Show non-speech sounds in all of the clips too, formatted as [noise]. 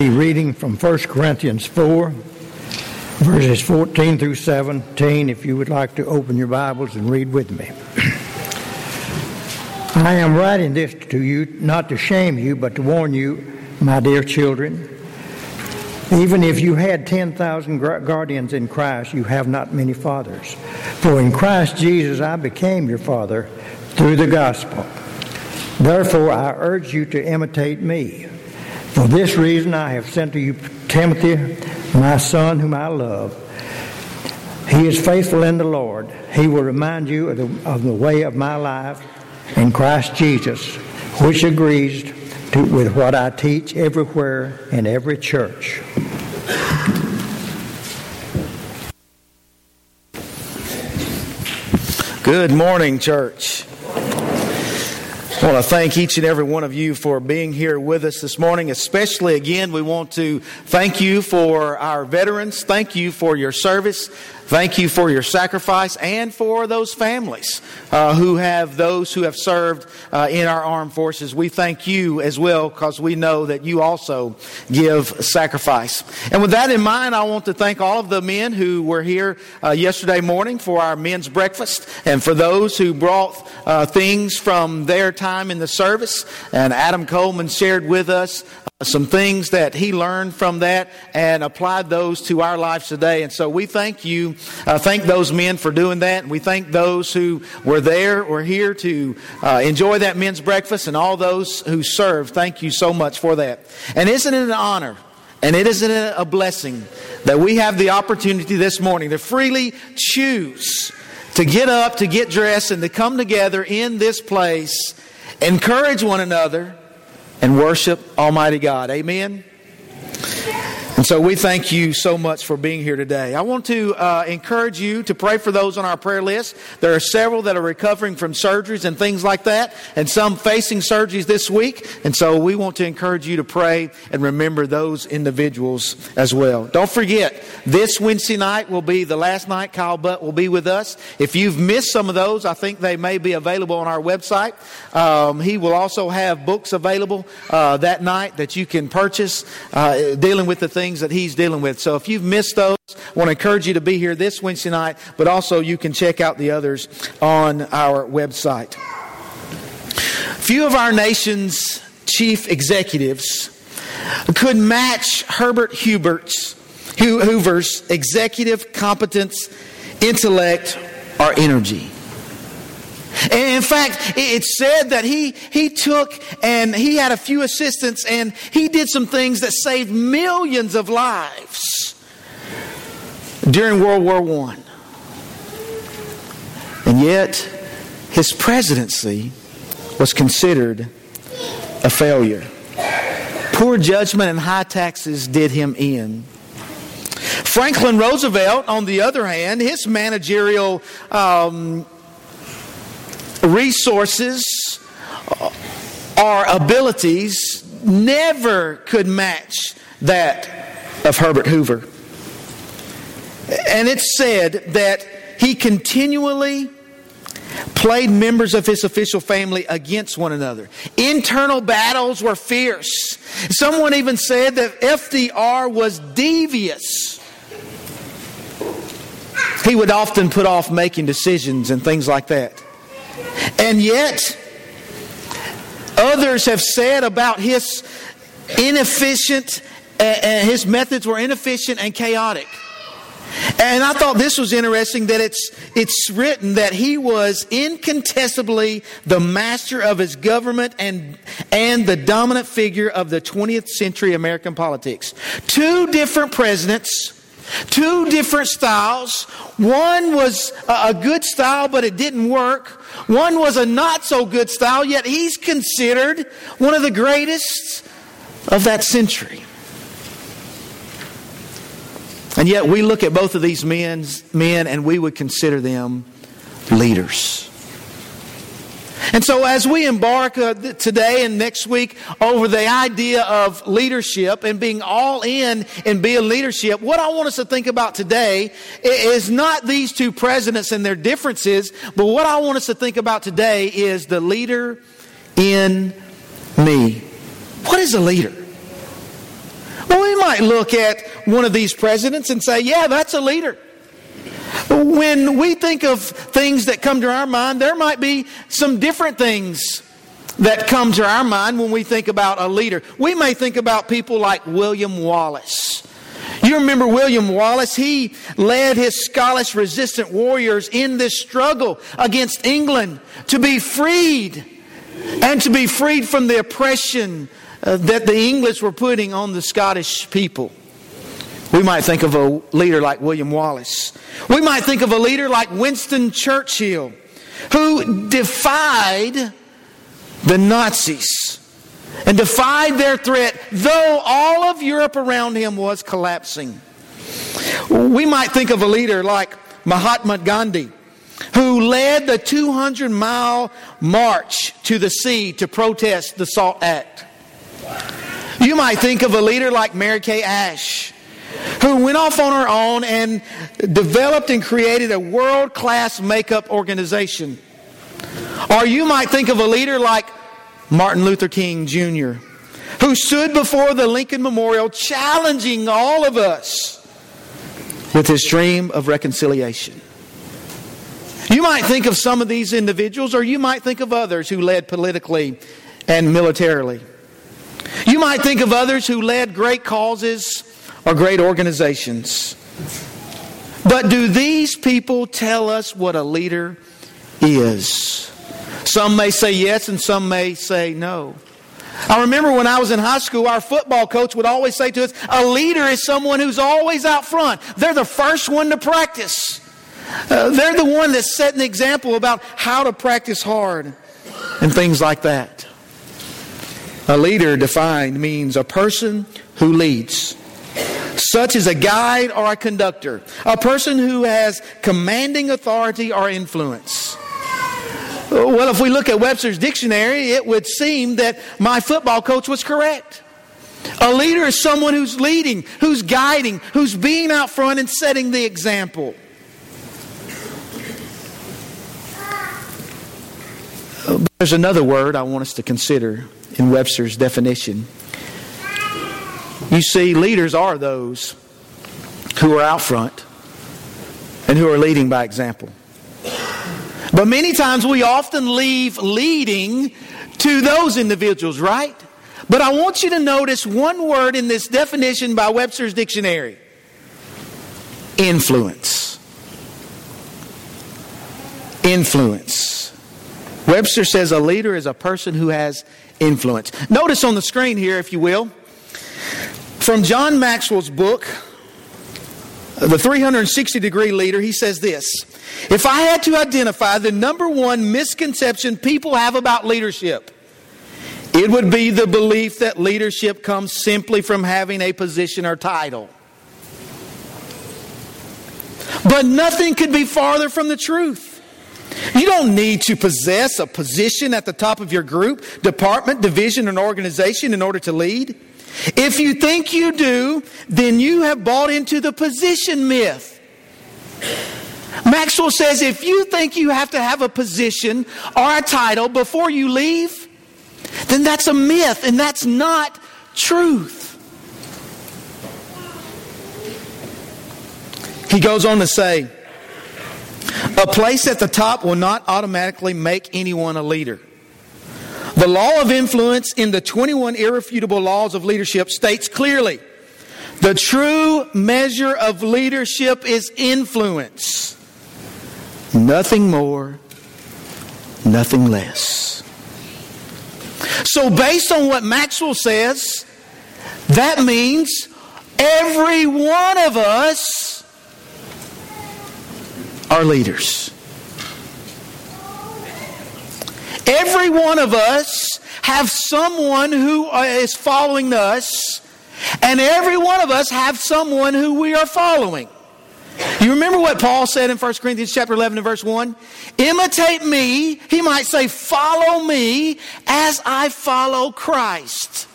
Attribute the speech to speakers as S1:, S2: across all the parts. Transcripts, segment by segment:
S1: be reading from 1 Corinthians 4, verses 14 through 17, if you would like to open your Bibles and read with me. I am writing this to you not to shame you, but to warn you, my dear children. Even if you had 10,000 guardians in Christ, you have not many fathers. For in Christ Jesus I became your father through the gospel. Therefore, I urge you to imitate me. For this reason, I have sent to you Timothy, my son, whom I love. He is faithful in the Lord. He will remind you of the, of the way of my life in Christ Jesus, which agrees to, with what I teach everywhere in every church.
S2: Good morning, church. I want to thank each and every one of you for being here with us this morning. Especially again, we want to thank you for our veterans. Thank you for your service. Thank you for your sacrifice and for those families uh, who have those who have served uh, in our armed forces. We thank you as well because we know that you also give sacrifice. And with that in mind, I want to thank all of the men who were here uh, yesterday morning for our men's breakfast and for those who brought uh, things from their time in the service. And Adam Coleman shared with us some things that he learned from that and applied those to our lives today. And so we thank you, uh, thank those men for doing that. And we thank those who were there or here to uh, enjoy that men's breakfast and all those who served. Thank you so much for that. And isn't it an honor? And it isn't a blessing that we have the opportunity this morning to freely choose to get up, to get dressed, and to come together in this place, encourage one another, and worship Almighty God. Amen. And so we thank you so much for being here today. I want to uh, encourage you to pray for those on our prayer list. There are several that are recovering from surgeries and things like that, and some facing surgeries this week. And so we want to encourage you to pray and remember those individuals as well. Don't forget, this Wednesday night will be the last night Kyle Butt will be with us. If you've missed some of those, I think they may be available on our website. Um, he will also have books available uh, that night that you can purchase uh, dealing with the things things that he's dealing with. So if you've missed those, I want to encourage you to be here this Wednesday night, but also you can check out the others on our website. Few of our nation's chief executives could match Herbert Hubert's, Hoover's executive competence, intellect, or energy. In fact, it's said that he, he took and he had a few assistants and he did some things that saved millions of lives during World War I. And yet, his presidency was considered a failure. Poor judgment and high taxes did him in. Franklin Roosevelt, on the other hand, his managerial um, resources uh, or abilities never could match that of Herbert Hoover. And it's said that he continually played members of his official family against one another. Internal battles were fierce. Someone even said that FDR was devious. He would often put off making decisions and things like that. And yet, others have said about his inefficient, uh, his methods were inefficient and chaotic. And I thought this was interesting that it's, it's written that he was incontestably the master of his government and, and the dominant figure of the 20th century American politics. Two different presidents, two different styles. One was a good style, but it didn't work. One was a not so good style, yet he's considered one of the greatest of that century. And yet we look at both of these men, men and we would consider them leaders. And so, as we embark uh, today and next week over the idea of leadership and being all in and being leadership, what I want us to think about today is not these two presidents and their differences, but what I want us to think about today is the leader in me. What is a leader? Well, we might look at one of these presidents and say, yeah, that's a leader. When we think of things that come to our mind, there might be some different things that come to our mind when we think about a leader. We may think about people like William Wallace. You remember William Wallace? He led his Scottish resistant warriors in this struggle against England to be freed and to be freed from the oppression uh, that the English were putting on the Scottish people. We might think of a leader like William Wallace. We might think of a leader like Winston Churchill, who defied the Nazis and defied their threat, though all of Europe around him was collapsing. We might think of a leader like Mahatma Gandhi, who led the 200 mile march to the sea to protest the SALT Act. You might think of a leader like Mary Kay Ash, who went off on her own and developed and created a world class makeup organization. Or you might think of a leader like Martin Luther King Jr., who stood before the Lincoln Memorial challenging all of us with his dream of reconciliation. You might think of some of these individuals, or you might think of others who led politically and militarily. You might think of others who led great causes or great organizations. But do these people tell us what a leader is? Some may say yes and some may say no. I remember when I was in high school, our football coach would always say to us, a leader is someone who's always out front. They're the first one to practice. Uh, they're the one that's setting the example about how to practice hard and things like that. A leader defined means a person who leads, such as a guide or a conductor, a person who has commanding authority or influence. Well, if we look at Webster's dictionary, it would seem that my football coach was correct. A leader is someone who's leading, who's guiding, who's being out front and setting the example. There's another word I want us to consider in Webster's definition. You see, leaders are those who are out front and who are leading by example. But many times we often leave leading to those individuals, right? But I want you to notice one word in this definition by Webster's dictionary influence. Influence. Webster says a leader is a person who has influence. Notice on the screen here, if you will, from John Maxwell's book, The 360 Degree Leader, he says this If I had to identify the number one misconception people have about leadership, it would be the belief that leadership comes simply from having a position or title. But nothing could be farther from the truth. You don't need to possess a position at the top of your group, department, division, and organization in order to lead. If you think you do, then you have bought into the position myth. Maxwell says if you think you have to have a position or a title before you leave, then that's a myth and that's not truth. He goes on to say, a place at the top will not automatically make anyone a leader. The law of influence in the 21 irrefutable laws of leadership states clearly the true measure of leadership is influence. Nothing more, nothing less. So, based on what Maxwell says, that means every one of us are leaders. Every one of us have someone who uh, is following us, and every one of us have someone who we are following. You remember what Paul said in 1 Corinthians chapter 11 and verse 1? Imitate me, he might say, follow me as I follow Christ.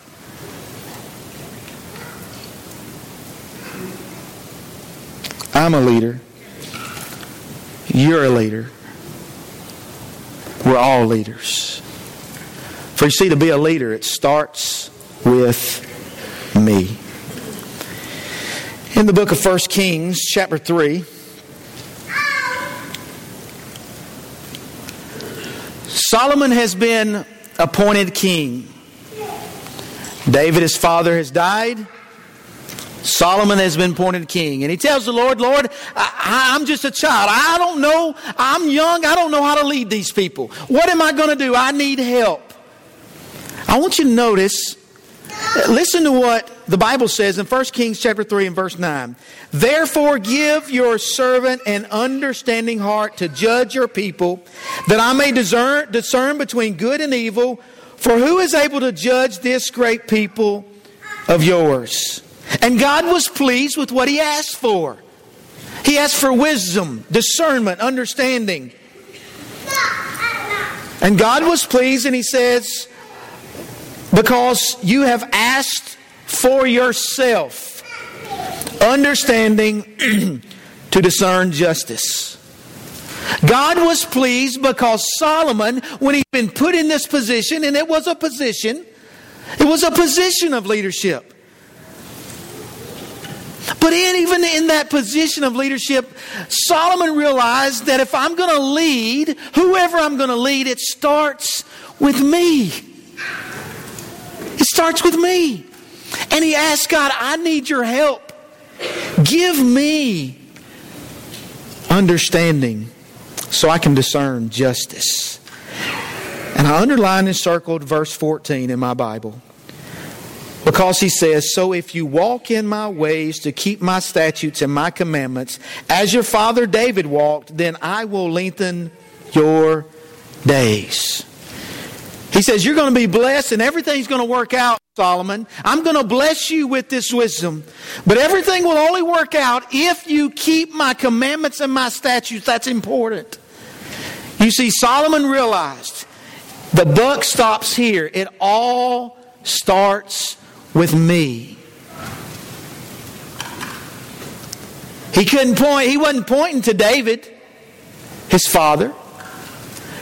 S2: I'm a leader. You're a leader. We're all leaders. For you see, to be a leader, it starts with me. In the book of 1 Kings, chapter 3, Solomon has been appointed king. David, his father, has died. Solomon has been appointed king. And he tells the Lord, Lord, I, am just a child. I don't know. I'm young. I don't know how to lead these people. What am I going to do? I need help. I want you to notice, listen to what the Bible says in 1 Kings chapter 3 and verse 9. Therefore give your servant an understanding heart to judge your people, that I may discern, discern between good and evil. For who is able to judge this great people of yours? And God was pleased with what he asked for. He asked for wisdom, discernment, understanding. And God was pleased, and he says, Because you have asked for yourself understanding [clears throat] to discern justice. God was pleased because Solomon, when he'd been put in this position, and it was a position, it was a position of leadership. But in, even in that position of leadership, Solomon realized that if I'm going to lead, whoever I'm going to lead, it starts with me. It starts with me. And he asked God, I need your help. Give me understanding so I can discern justice. And I underlined and circled verse 14 in my Bible. Because he says, So if you walk in my ways to keep my statutes and my commandments, as your father David walked, then I will lengthen your days. He says, You're going to be blessed and everything's going to work out, Solomon. I'm going to bless you with this wisdom. But everything will only work out if you keep my commandments and my statutes. That's important. You see, Solomon realized the buck stops here. It all starts with me. He couldn't point, he wasn't pointing to David, his father.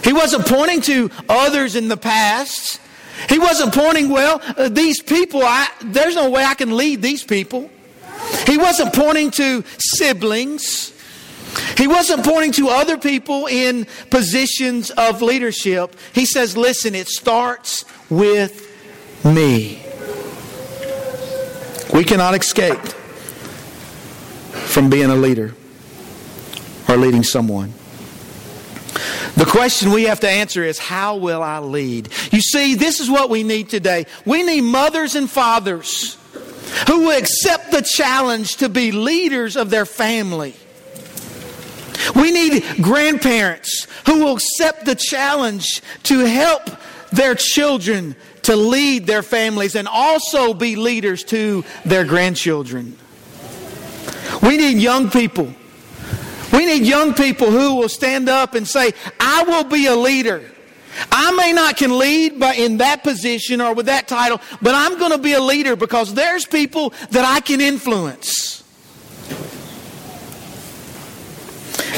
S2: He wasn't pointing to others in the past. He wasn't pointing, well, uh, these people, I, there's no way I can lead these people. He wasn't pointing to siblings. He wasn't pointing to other people in positions of leadership. He says, listen, it starts with me. We cannot escape from being a leader or leading someone. The question we have to answer is how will I lead? You see, this is what we need today. We need mothers and fathers who will accept the challenge to be leaders of their family. We need grandparents who will accept the challenge to help their children to lead their families and also be leaders to their grandchildren. We need young people. We need young people who will stand up and say, I will be a leader. I may not can lead by in that position or with that title, but I'm going to be a leader because there's people that I can influence.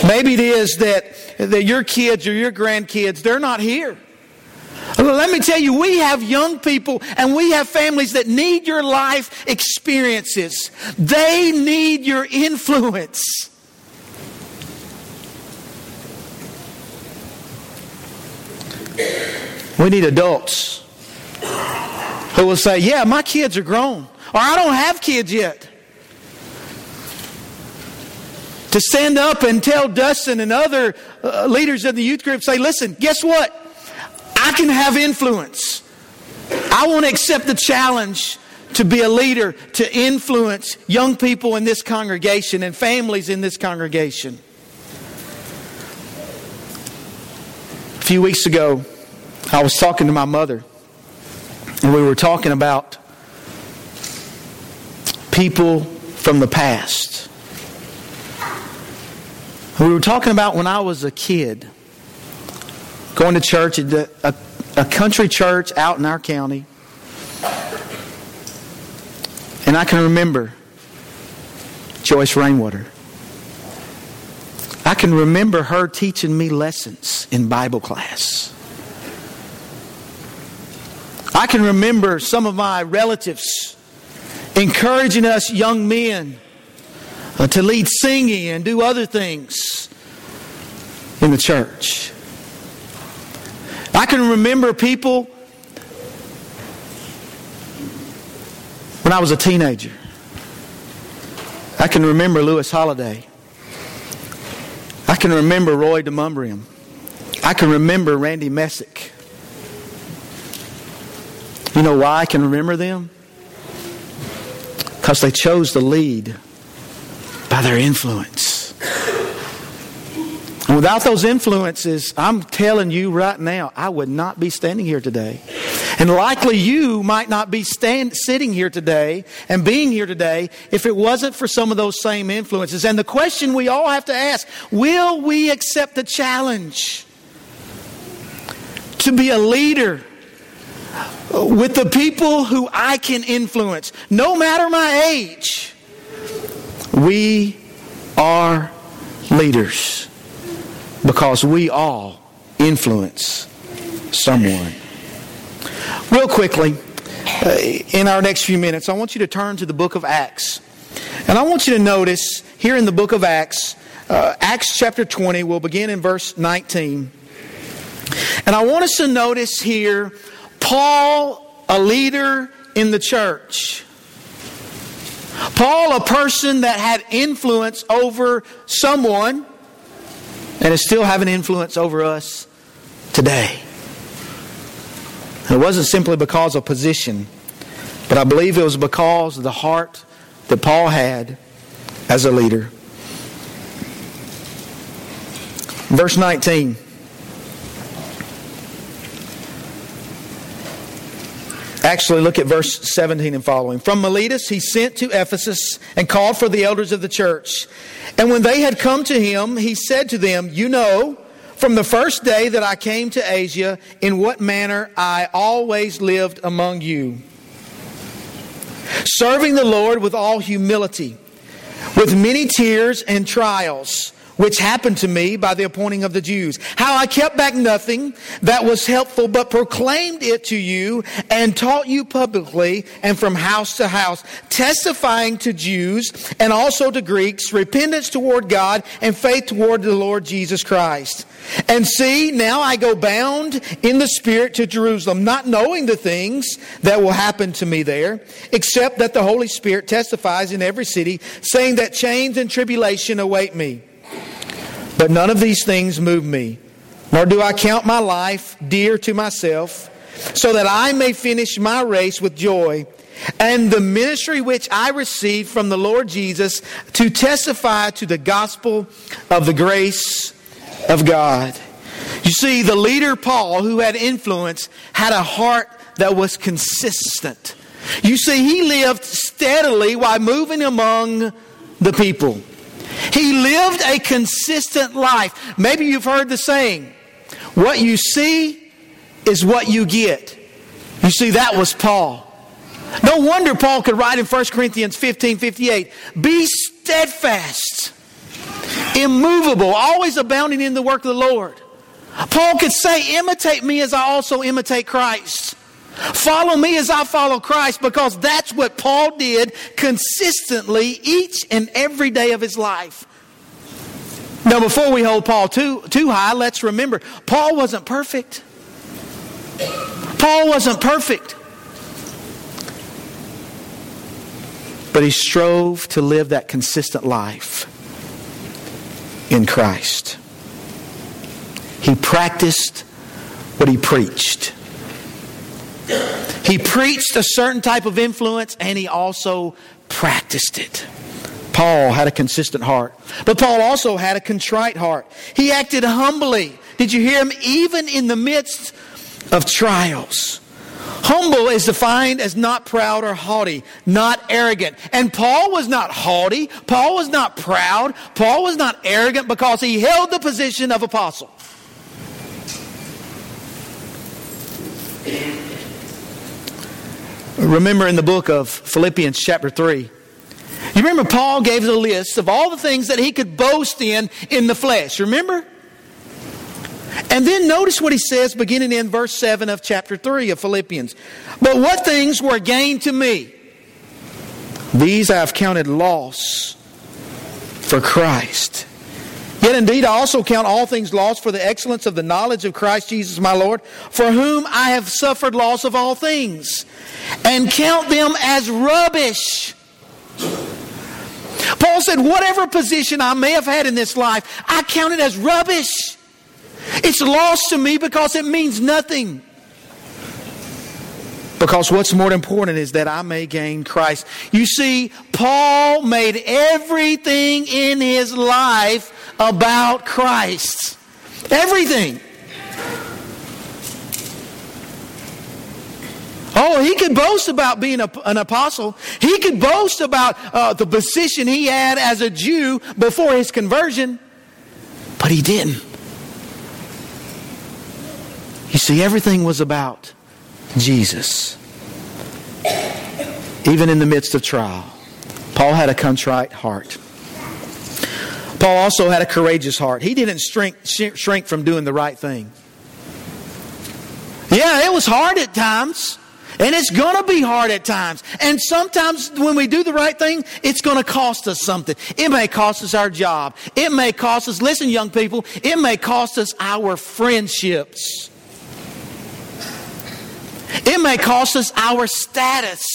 S2: Maybe it is that, that your kids or your grandkids, they're not here. Let me tell you, we have young people and we have families that need your life experiences. They need your influence. We need adults who will say, Yeah, my kids are grown, or I don't have kids yet. To stand up and tell Dustin and other uh, leaders of the youth group, say, Listen, guess what? I can have influence. I want to accept the challenge to be a leader, to influence young people in this congregation and families in this congregation. A few weeks ago, I was talking to my mother, and we were talking about people from the past. We were talking about when I was a kid going to church at a, a country church out in our county. And I can remember Joyce Rainwater. I can remember her teaching me lessons in Bible class. I can remember some of my relatives encouraging us young men uh, to lead singing and do other things in the church. I can remember people when I was a teenager. I can remember Lewis Holliday. I can remember Roy DeMumbrium. I can remember Randy Messick. You know why I can remember them? Because they chose to lead by their influence. Without those influences, I'm telling you right now, I would not be standing here today. And likely you might not be stand, sitting here today and being here today if it wasn't for some of those same influences. And the question we all have to ask will we accept the challenge to be a leader? With the people who I can influence, no matter my age, we are leaders because we all influence someone. Real quickly, uh, in our next few minutes, I want you to turn to the book of Acts. And I want you to notice here in the book of Acts, uh, Acts chapter 20, we'll begin in verse 19. And I want us to notice here Paul, a leader in the church. Paul, a person that had influence over someone and is still having influence over us today. And it wasn't simply because of position, but I believe it was because of the heart that Paul had as a leader. Verse 19. Actually, look at verse 17 and following. From Miletus he sent to Ephesus and called for the elders of the church. And when they had come to him, he said to them, You know, from the first day that I came to Asia, in what manner I always lived among you, serving the Lord with all humility, with many tears and trials which happened to me by the appointing of the Jews. How I kept back nothing that was helpful, but proclaimed it to you and taught you publicly and from house to house, testifying to Jews and also to Greeks, repentance toward God and faith toward the Lord Jesus Christ. And see, now I go bound in the Spirit to Jerusalem, not knowing the things that will happen to me there, except that the Holy Spirit testifies in every city, saying that chains and tribulation await me. But none of these things move me, nor do I count my life dear to myself, so that I may finish my race with joy and the ministry which I received from the Lord Jesus to testify to the gospel of the grace of God. You see, the leader Paul, who had influence, had a heart that was consistent. You see, he lived steadily while moving among the people. He lived a consistent life. Maybe you've heard the saying, what you see is what you get. You see, that was Paul. No wonder Paul could write in 1 Corinthians 15 58, be steadfast, immovable, always abounding in the work of the Lord. Paul could say, imitate me as I also imitate Christ. Follow me as I follow Christ because that's what Paul did consistently each and every day of his life. Now, before we hold Paul too, too high, let's remember Paul wasn't perfect. Paul wasn't perfect. But he strove to live that consistent life in Christ. He practiced what he preached. He preached a certain type of influence and he also practiced it. Paul had a consistent heart. But Paul also had a contrite heart. He acted humbly. Did you hear him? Even in the midst of trials. Humble is defined as not proud or haughty, not arrogant. And Paul was not haughty. Paul was not proud. Paul was not arrogant because he held the position of apostle. Remember in the book of Philippians, chapter 3. You remember Paul gave the list of all the things that he could boast in in the flesh. Remember? And then notice what he says beginning in verse 7 of chapter 3 of Philippians. But what things were gained to me? These I have counted loss for Christ. Yet indeed, I also count all things lost for the excellence of the knowledge of Christ Jesus my Lord, for whom I have suffered loss of all things, and count them as rubbish. Paul said, whatever position I may have had in this life, I count it as rubbish. It's lost to me because it means nothing. Because what's more important is that I may gain Christ. You see, Paul made everything in his life about Christ. Everything. Oh, he could boast about being a, an apostle. He could boast about uh, the position he had as a Jew before his conversion, but he didn't. You see, everything was about Jesus. Even in the midst of trial, Paul had a contrite heart. Paul also had a courageous heart. He didn't shrink, shrink from doing the right thing. Yeah, it was hard at times. And it's going to be hard at times. And sometimes when we do the right thing, it's going to cost us something. It may cost us our job. It may cost us, listen, young people, it may cost us our friendships. It may cost us our status.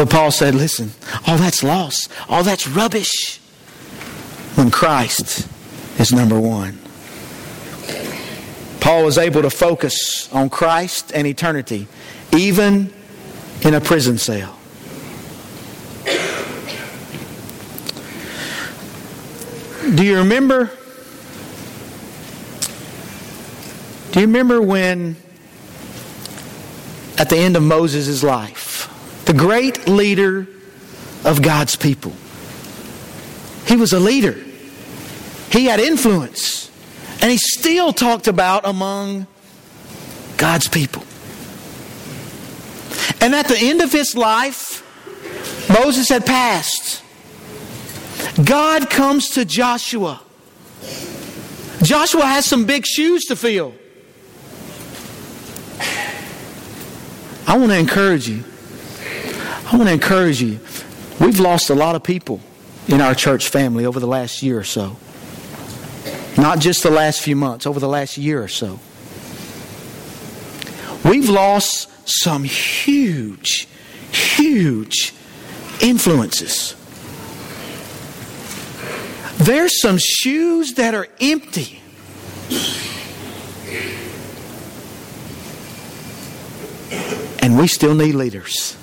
S2: But Paul said, listen, all that's lost, all that's rubbish when Christ is number one. Paul was able to focus on Christ and eternity, even in a prison cell. Do you remember? Do you remember when, at the end of Moses' life, the great leader of God's people. He was a leader, he had influence, and he still talked about among God's people. And at the end of his life, Moses had passed. God comes to Joshua. Joshua has some big shoes to fill. I want to encourage you I want to encourage you. We've lost a lot of people in our church family over the last year or so. Not just the last few months, over the last year or so. We've lost some huge, huge influences. There's some shoes that are empty. And we still need leaders.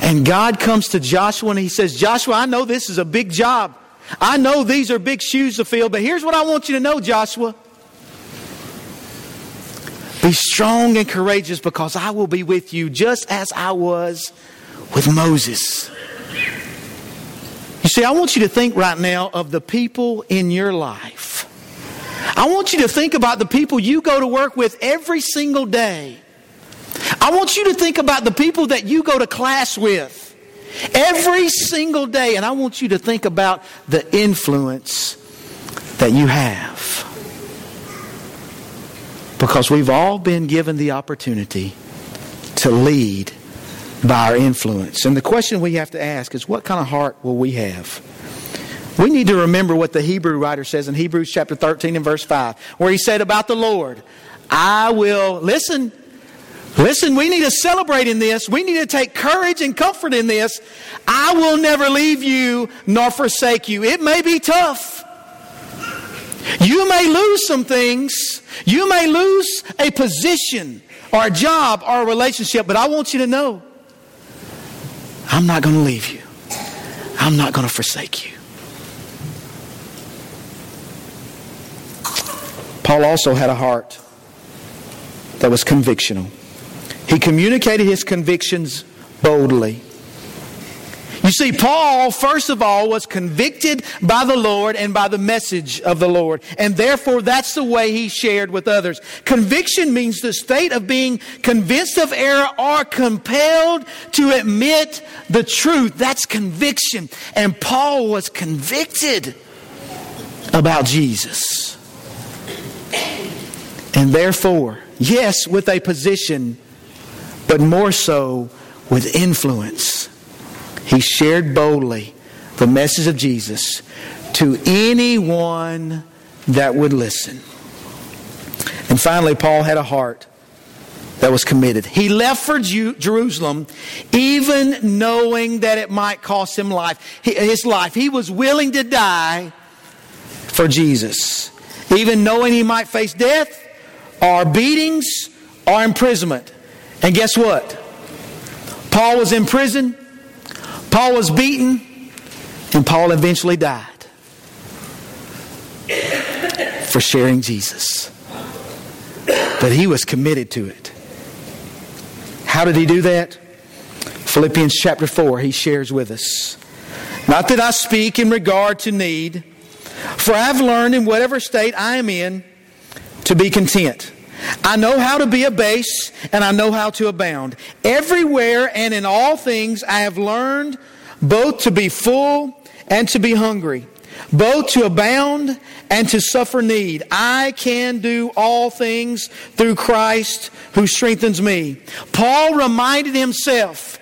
S2: And God comes to Joshua and he says, Joshua, I know this is a big job. I know these are big shoes to fill, but here's what I want you to know, Joshua. Be strong and courageous because I will be with you just as I was with Moses. You see, I want you to think right now of the people in your life. I want you to think about the people you go to work with every single day. I want you to think about the people that you go to class with every single day, and I want you to think about the influence that you have. Because we've all been given the opportunity to lead by our influence. And the question we have to ask is what kind of heart will we have? We need to remember what the Hebrew writer says in Hebrews chapter 13 and verse 5, where he said about the Lord, I will, listen, Listen, we need to celebrate in this. We need to take courage and comfort in this. I will never leave you nor forsake you. It may be tough. You may lose some things. You may lose a position or a job or a relationship, but I want you to know I'm not going to leave you. I'm not going to forsake you. Paul also had a heart that was convictional. He communicated his convictions boldly. You see, Paul, first of all, was convicted by the Lord and by the message of the Lord. And therefore, that's the way he shared with others. Conviction means the state of being convinced of error or compelled to admit the truth. That's conviction. And Paul was convicted about Jesus. And therefore, yes, with a position but more so with influence, he shared boldly the message of Jesus to anyone that would listen. And finally, Paul had a heart that was committed. He left for Jerusalem even knowing that it might cost him life, his life. He was willing to die for Jesus, even knowing he might face death or beatings or imprisonment. And guess what? Paul was in prison, Paul was beaten, and Paul eventually died for sharing Jesus. But he was committed to it. How did he do that? Philippians chapter 4, he shares with us. Not that I speak in regard to need, for I have learned in whatever state I am in to be content. I know how to be abased, and I know how to abound. Everywhere and in all things I have learned both to be full and to be hungry both to abound and to suffer need. I can do all things through Christ who strengthens me. Paul reminded himself.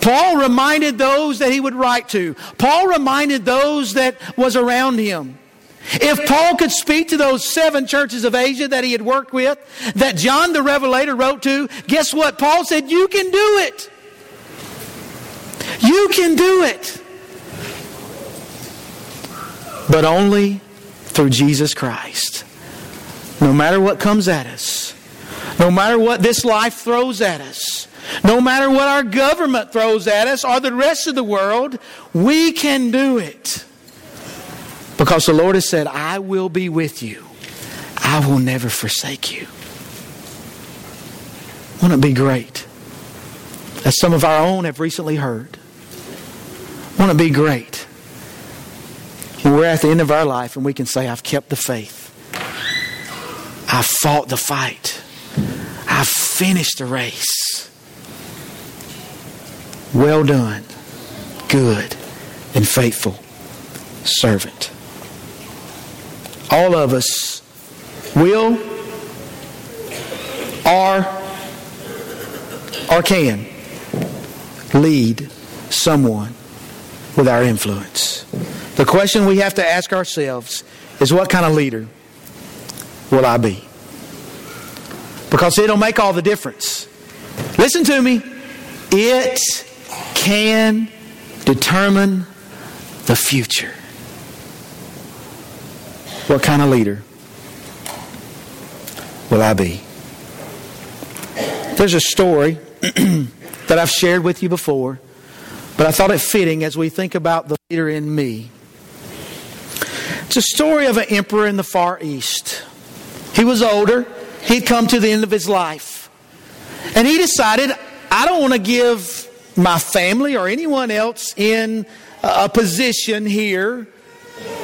S2: Paul reminded those that he would write to. Paul reminded those that was around him. If Paul could speak to those seven churches of Asia that he had worked with, that John the Revelator wrote to, guess what? Paul said, You can do it. You can do it but only through Jesus Christ. No matter what comes at us, no matter what this life throws at us, no matter what our government throws at us or the rest of the world, we can do it. Because the Lord has said, I will be with you. I will never forsake you. Wouldn't it be great? As some of our own have recently heard. Wouldn't it be great when we're at the end of our life and we can say, I've kept the faith, I've fought the fight, I've finished the race. Well done, good and faithful servant. All of us will or or can lead someone with our influence. The question we have to ask ourselves is what kind of leader will I be? Because it'll make all the difference. Listen to me. It can determine the future. What kind of leader will I be? There's a story [clears throat] that I've shared with you before, but I thought it fitting as we think about the leader in me. It's a story of an emperor in the Far East. He was older, he'd come to the end of his life. And he decided, I don't want to give my family or anyone else in a position here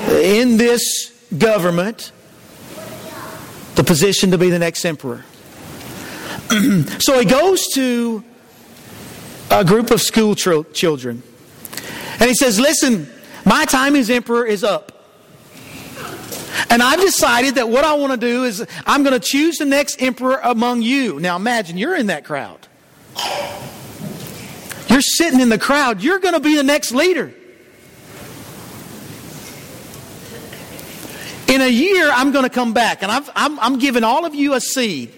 S2: in this government the position to be the next emperor. [clears throat] so he goes to a group of school children and he says, Listen, my time as emperor is up. And I've decided that what I want to do is I'm going to choose the next emperor among you. Now imagine you're in that crowd. You're sitting in the crowd. You're going to be the next leader. In a year, I'm going to come back and i am I'm giving all of you a seed.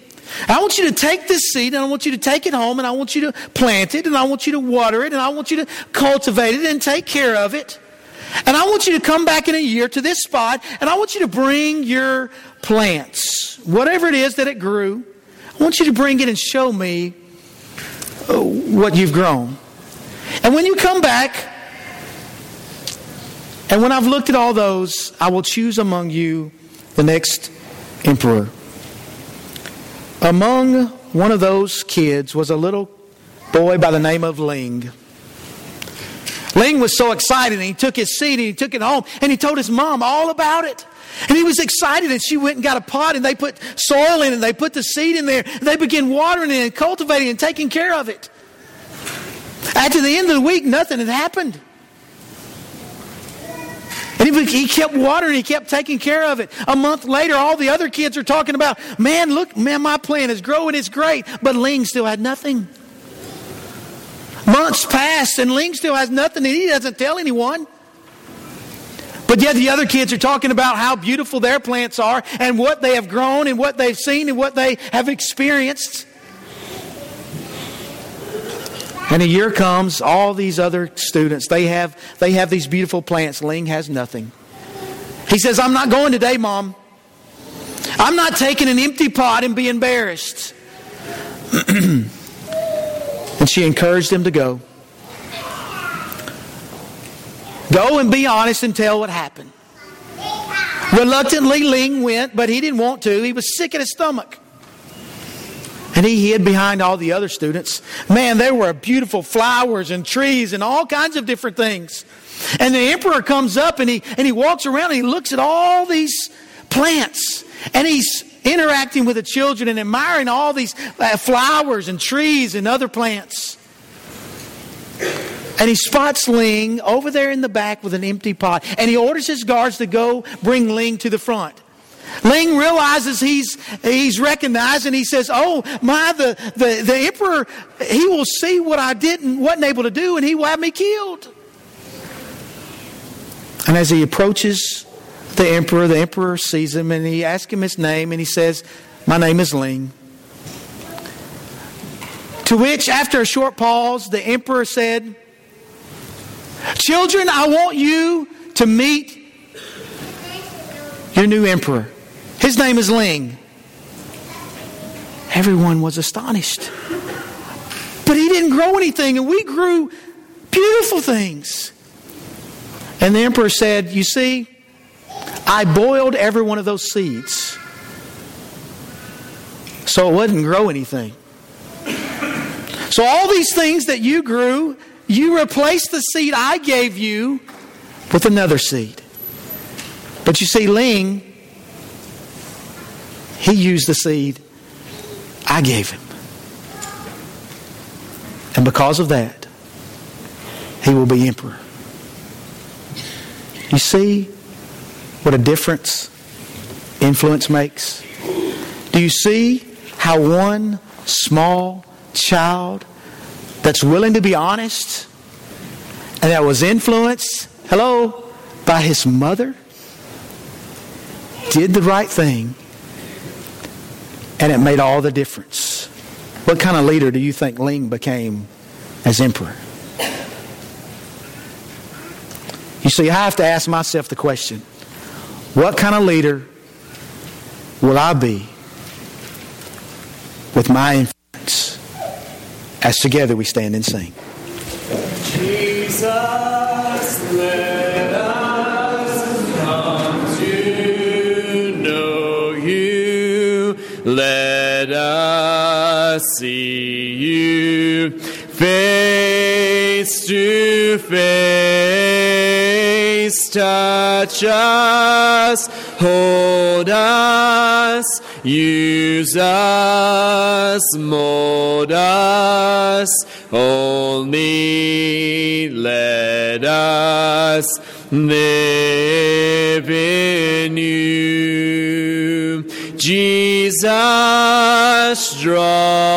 S2: I want you to take this seed and I want you to take it home and I want you to plant it and I want you to water it and I want you to cultivate it and take care of it. And I want you to come back in a year to this spot and I want you to bring your plants, whatever it is that it grew. I want you to bring it and show me uh, what you've grown. And when you come back, and when I've looked at all those, I will choose among you the next emperor. Among one of those kids was a little boy by the name of Ling. Ling was so excited and he took his seed and he took it home and he told his mom all about it. And he was excited and she went and got a pot and they put soil in and they put the seed in there and they began watering it and cultivating and taking care of it. After the end of the week, nothing had happened. And he, kept watering, he kept taking care of it. A month later, all the other kids are talking about, man, look, man, my plant is growing, it's great. But Ling still had nothing. Months pass and Ling still has nothing and he doesn't tell anyone. But yet the other kids are talking about how beautiful their plants are and what they have grown and what they've seen and what they have experienced. And a year comes, all these other students, they have, they have these beautiful plants. Ling has nothing. He says, I'm not going today, Mom. I'm not taking an empty pot and be embarrassed. [clears throat] and she encouraged him to go. Go and be honest and tell what happened. Reluctantly, Ling went, but he didn't want to. He was sick in his stomach. And he hid behind all the other students. Man, there were beautiful flowers and trees and all kinds of different things. And the emperor comes up and he, and he walks around and he looks at all these plants. And he's interacting with the children and admiring all these uh, flowers and trees and other plants. And he spots Ling over there in the back with an empty pot. And he orders his guards to go bring Ling to the front. Ling realizes he's, he's recognized and he says, Oh, my, the, the, the emperor, he will see what I didn't, wasn't able to do and he will have me killed. And as he approaches the emperor, the emperor sees him and he asks him his name and he says, My name is Ling. To which, after a short pause, the emperor said, Children, I want you to meet your new emperor. His name is Ling. Everyone was astonished. But he didn't grow anything, and we grew beautiful things. And the emperor said, You see, I boiled every one of those seeds. So it wouldn't grow anything. So all these things that you grew, you replaced the seed I gave you with another seed. But you see, Ling he used the seed I gave him. And because of that, he will be emperor. You see what a difference influence makes? Do you see how one small child that's willing to be honest and that was influenced, hello, by his mother, did the right thing and it made all the difference. What kind of leader do you think Ling became as emperor? You see, I have to ask myself the question what kind of leader will I be with my influence as together we stand and sing? Jesus.
S3: See you face to face. Touch us, hold us, use us, mold us. Only let us live in you. Jesus, draw